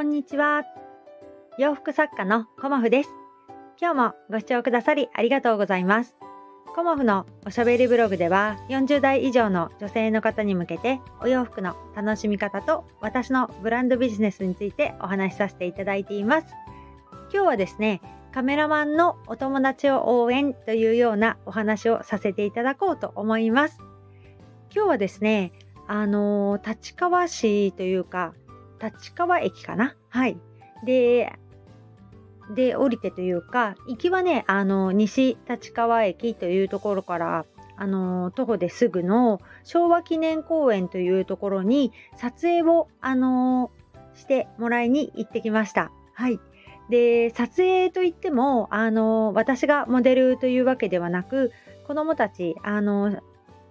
こんにちは。洋服作家のコモフです。今日もご視聴くださりありがとうございます。コモフのおしゃべりブログでは40代以上の女性の方に向けてお洋服の楽しみ方と私のブランドビジネスについてお話しさせていただいています。今日はですね、カメラマンのお友達を応援というようなお話をさせていただこうと思います。今日はですね、あの立川市というか立川駅かな？はいでで降りてというか行きはねあの西立川駅というところからあの徒歩ですぐの昭和記念公園というところに撮影をあのしてもらいに行ってきました。はい。で撮影といってもあの私がモデルというわけではなく子どもたちあの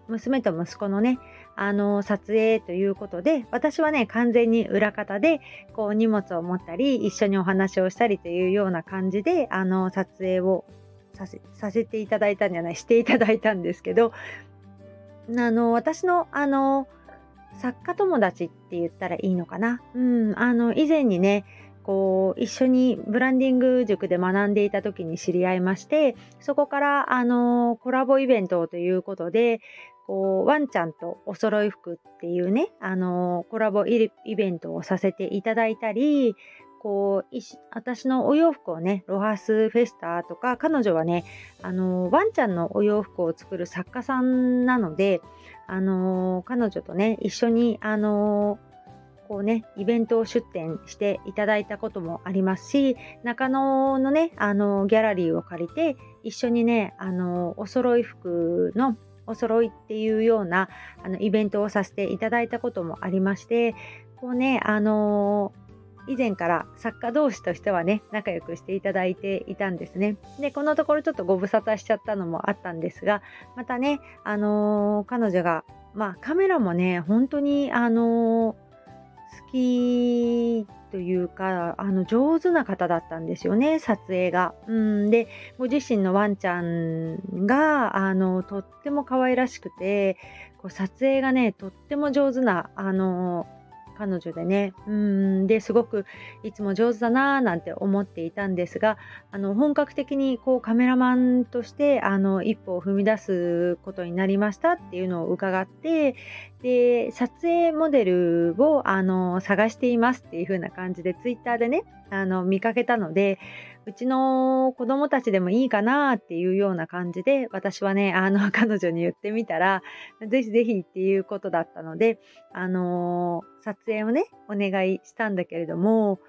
娘と息子のねあの撮影ということで私はね完全に裏方でこう荷物を持ったり一緒にお話をしたりというような感じであの撮影をさせさせていただいたんじゃないしていただいたんですけどあの私のあの作家友達って言ったらいいのかな、うん、あの以前にねこう一緒にブランディング塾で学んでいた時に知り合いましてそこからあのコラボイベントということでこうワンちゃんとお揃い服っていうねあのコラボイベントをさせていただいたりこう私のお洋服をねロハスフェスタとか彼女はねあのワンちゃんのお洋服を作る作家さんなのであの彼女とね一緒にあのこうねイベントを出展していただいたこともありますし中野のねあのギャラリーを借りて一緒にねあのお揃い服のお揃いっていうようなあのイベントをさせていただいたこともありましてこうねあのー、以前から作家同士としてはね仲良くしていただいていたんですね。でこのところちょっとご無沙汰しちゃったのもあったんですがまたねあのー、彼女がまあカメラもね本当にあのー、好きというかあの上手な方だったんですよね撮影が。うんでご自身のワンちゃんがあのとっても可愛らしくてこう撮影がねとっても上手なあの彼女でね。うんですごくいつも上手だなーなんて思っていたんですがあの本格的にこうカメラマンとしてあの一歩を踏み出すことになりましたっていうのを伺ってで撮影モデルをあの探していますっていう風な感じでツイッターでねあの見かけたのでうちの子供たちでもいいかなっていうような感じで私はねあの 彼女に言ってみたらぜひぜひっていうことだったのであの撮影をねお願いしたんだけれども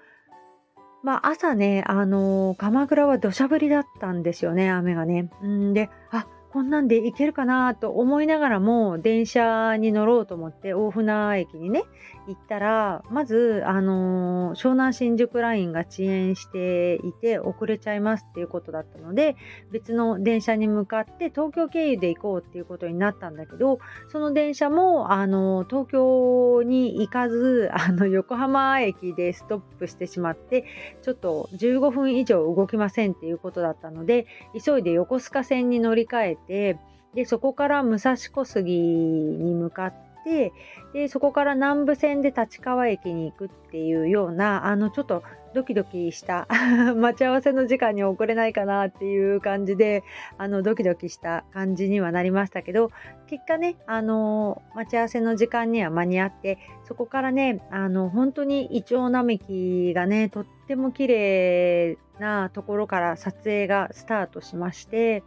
まあ朝ねあの鎌倉は土砂降りだったんですよね雨がね。んであこんなんで行けるかなと思いながらも電車に乗ろうと思って大船駅にね行ったらまず、あのー、湘南新宿ラインが遅延していて遅れちゃいますっていうことだったので別の電車に向かって東京経由で行こうっていうことになったんだけどその電車も、あのー、東京に行かずあの横浜駅でストップしてしまってちょっと15分以上動きませんっていうことだったので急いで横須賀線に乗り換えてでそこから武蔵小杉に向かってでそこから南武線で立川駅に行くっていうようなあのちょっとドキドキした 待ち合わせの時間に遅れないかなっていう感じであのドキドキした感じにはなりましたけど結果ねあの待ち合わせの時間には間に合ってそこからねあの本当にイチョウ並木がねとっても綺麗なところから撮影がスタートしまして。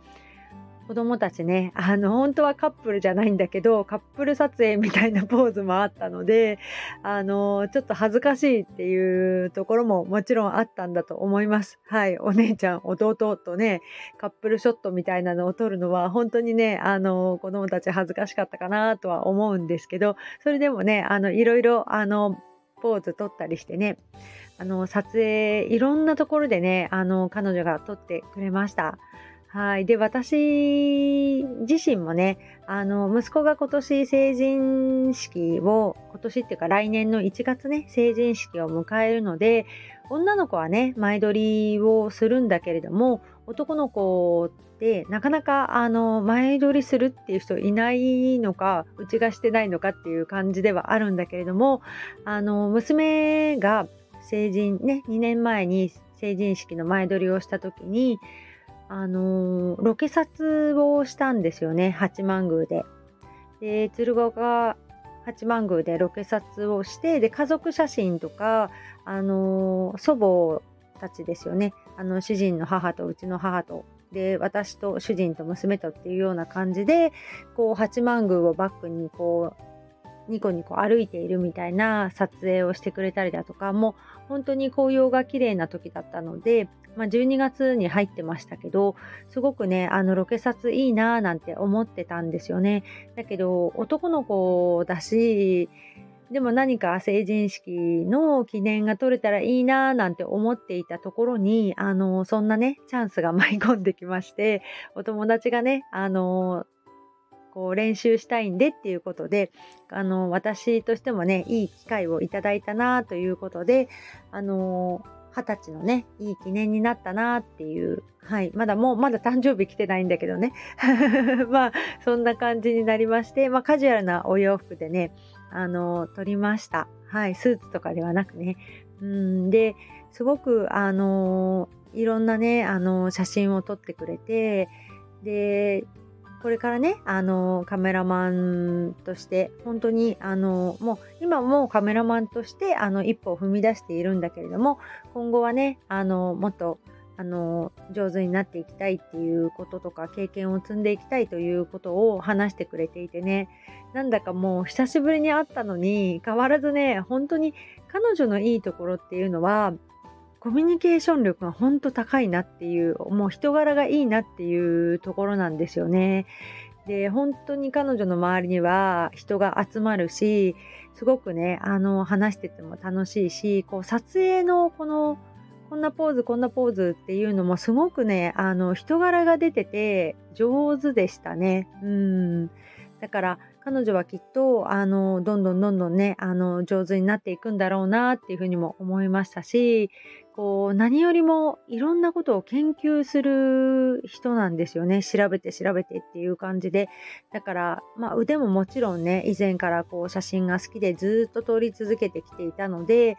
子供たちねあの本当はカップルじゃないんだけどカップル撮影みたいなポーズもあったのであのちょっと恥ずかしいっていうところももちろんあったんだと思いますはいお姉ちゃん弟とねカップルショットみたいなのを撮るのは本当にねあの子供たち恥ずかしかったかなとは思うんですけどそれでもねあのいろいろあのポーズ撮ったりしてねあの撮影いろんなところでねあの彼女が撮ってくれました。はい。で、私自身もね、あの、息子が今年成人式を、今年っていうか来年の1月ね、成人式を迎えるので、女の子はね、前撮りをするんだけれども、男の子ってなかなかあの前撮りするっていう人いないのかうちがしてないのかっていう感じではあるんだけれどもあの娘が成人ね2年前に成人式の前撮りをした時にあのー、ロケ撮をしたんですよね八幡宮で。で鶴岡八幡宮でロケ撮をしてで家族写真とか、あのー、祖母たちですよねあの主人の母とうちの母とで私と主人と娘とっていうような感じでこう八幡宮をバックにこうニコニコ歩いているみたいな撮影をしてくれたりだとかもう本当に紅葉が綺麗な時だったので、まあ、12月に入ってましたけどすごくねあのロケ撮いいなーなんて思ってたんですよね。だけど男の子だしでも何か成人式の記念が取れたらいいなーなんて思っていたところにあのそんなねチャンスが舞い込んできましてお友達がねあのこう練習したいんでっていうことであの私としてもねいい機会をいただいたなということであの二十歳のねいい記念になったなっていうはいまだもうまだ誕生日来てないんだけどね。まあそんな感じになりましてまあカジュアルなお洋服でねあの撮りました。はいスーツとかではなくね。うんですごくあのいろんなねあの写真を撮ってくれてでこれからねあのカメラマンとして本当にあのもう今もカメラマンとしてあの一歩を踏み出しているんだけれども今後はねあのもっとあの上手になっていきたいっていうこととか経験を積んでいきたいということを話してくれていてね。なんだかもう久しぶりに会ったのに変わらずね本当に彼女のいいところっていうのはコミュニケーション力が本当高いなっていうもう人柄がいいなっていうところなんですよね。で本当に彼女の周りには人が集まるしすごくねあの話してても楽しいしこう撮影のこのこんなポーズこんなポーズっていうのもすごくねあの人柄が出てて上手でしたね。うんだから彼女はきっとあのどんどんどんどんねあの上手になっていくんだろうなっていうふうにも思いましたしこう何よりもいろんなことを研究する人なんですよね。調べて調べてっていう感じで。だから、まあ、腕ももちろんね以前からこう写真が好きでずっと撮り続けてきていたので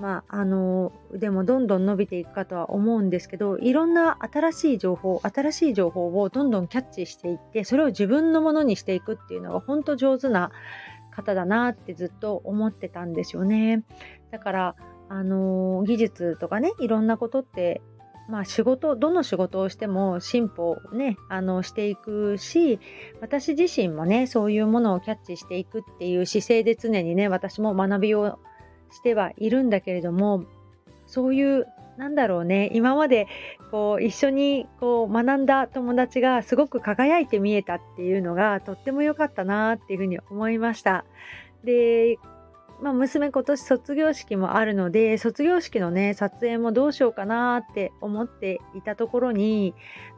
まあ、あの腕もどんどん伸びていくかとは思うんですけどいろんな新しい情報新しい情報をどんどんキャッチしていってそれを自分のものにしていくっていうのが本当上手な方だなってずっと思ってたんですよね。だからあの技術とかねいろんなことってまあ仕事どの仕事をしても進歩ねあのしていくし私自身もねそういうものをキャッチしていくっていう姿勢で常にね私も学びをしてはいるんだけれどもそういうなんだろうね今までこう一緒にこう学んだ友達がすごく輝いて見えたっていうのがとっても良かったなっていうふうに思いました。でまあ、娘今年卒業式もあるので卒業式のね撮影もどうしようかなって思っていたところに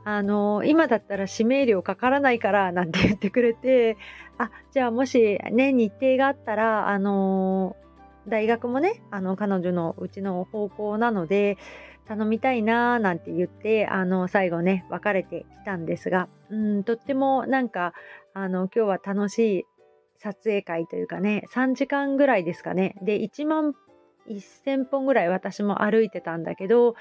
あの今だったら指名料かからないからなんて言ってくれてあじゃあもしね日程があったらあの大学もねあの彼女のうちの方向なので頼みたいなーなんて言ってあの最後ね別れてきたんですがうんとってもなんかあの今日は楽しい撮影会というかね3時間ぐらいですかね。で1万1000本ぐらい私も歩いてたんだけど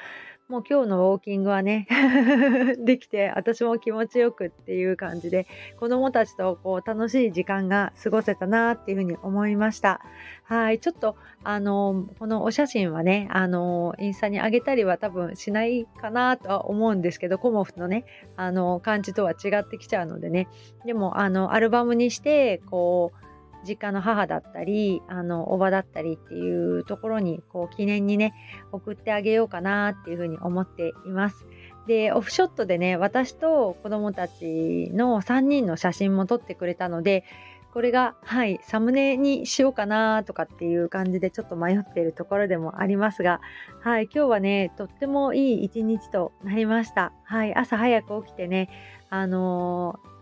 もう今日のウォーキングはね できて私も気持ちよくっていう感じで子供たちとこう楽しい時間が過ごせたなっていうふうに思いました。はいちょっとあのこのお写真はねあのインスタに上げたりは多分しないかなとは思うんですけどコモフのねあの感じとは違ってきちゃうのでね。でもあのアルバムにしてこう実家の母だったりあのおばだったりっていうところにこう記念にね送ってあげようかなっていうふうに思っています。でオフショットでね私と子供たちの3人の写真も撮ってくれたのでこれがはいサムネにしようかなとかっていう感じでちょっと迷っているところでもありますがはい今日はねとってもいい一日となりましたはい朝早く起きてねあのー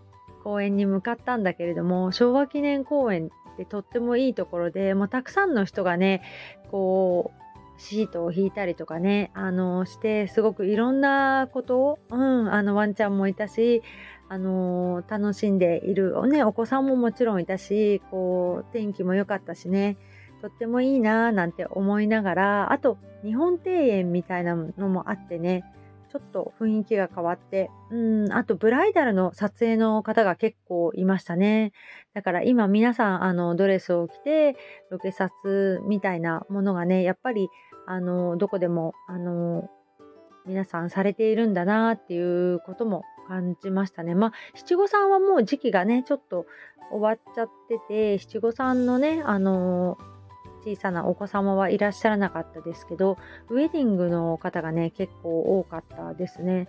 公園に向かったんだけれども昭和記念公園ってとってもいいところでもうたくさんの人がねこうシートを引いたりとかねあのしてすごくいろんなことを、うん、あのワンちゃんもいたしあの楽しんでいる、ね、お子さんももちろんいたしこう天気も良かったしねとってもいいなーなんて思いながら、あと日本庭園みたいなのもあってね、ちょっと雰囲気が変わって、うん、あとブライダルの撮影の方が結構いましたね。だから今皆さん、あの、ドレスを着て、ロケ撮みたいなものがね、やっぱり、あの、どこでも、あの、皆さんされているんだなっていうことも感じましたね。まあ、七五三はもう時期がね、ちょっと終わっちゃってて、七五三のね、あの小さなお子様はいらっしゃらなかったですけど、ウェディングの方がね、結構多かったですね。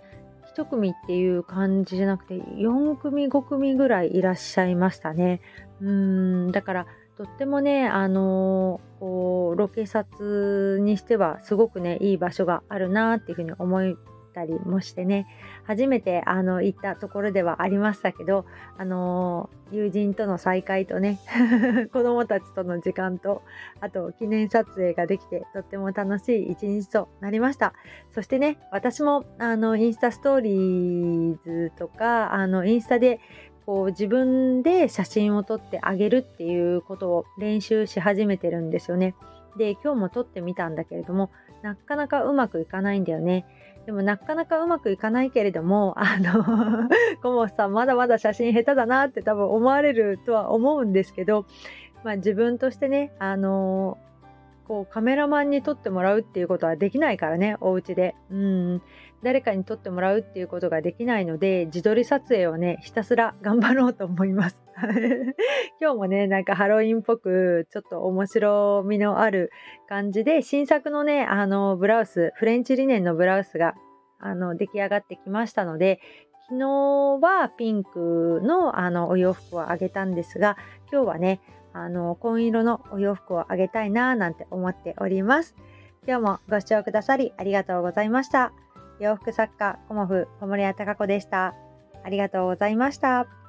1組っていう感じじゃなくて、4組、5組ぐらいいらっしゃいましたね。うん、だから、とってもね、あのー、こう、ロケ撮にしてはすごくね、いい場所があるなっていうふうに思いたりもしてね初めてあの行ったところではありましたけどあの友人との再会とね 子供たちとの時間とあと記念撮影ができてとっても楽しい一日となりましたそしてね私もあのインスタストーリーズとかあのインスタでこう自分で写真を撮ってあげるっていうことを練習し始めてるんですよね。で今日も撮ってみたんだけれどもなかなかうまくいかないんだよね。でもなかなかうまくいかないけれども、あのコモさんまだまだ写真下手だなって多分思われるとは思うんですけど、まあ自分としてね、あのこうカメラマンに撮ってもらうっていうことはできないからね、お家で。うん。誰かに撮ってもらうっていうことができないので、自撮り撮影をね、ひたすら頑張ろうと思います。今日もね、なんかハロウィンっぽく、ちょっと面白みのある感じで、新作のね、あの、ブラウス、フレンチリネンのブラウスが、あの、出来上がってきましたので、昨日はピンクのあのお洋服をあげたんですが、今日はね、あの、紺色のお洋服をあげたいななんて思っております。今日もご視聴くださりありがとうございました。洋服作家、コモフ、小森屋隆子でした。ありがとうございました。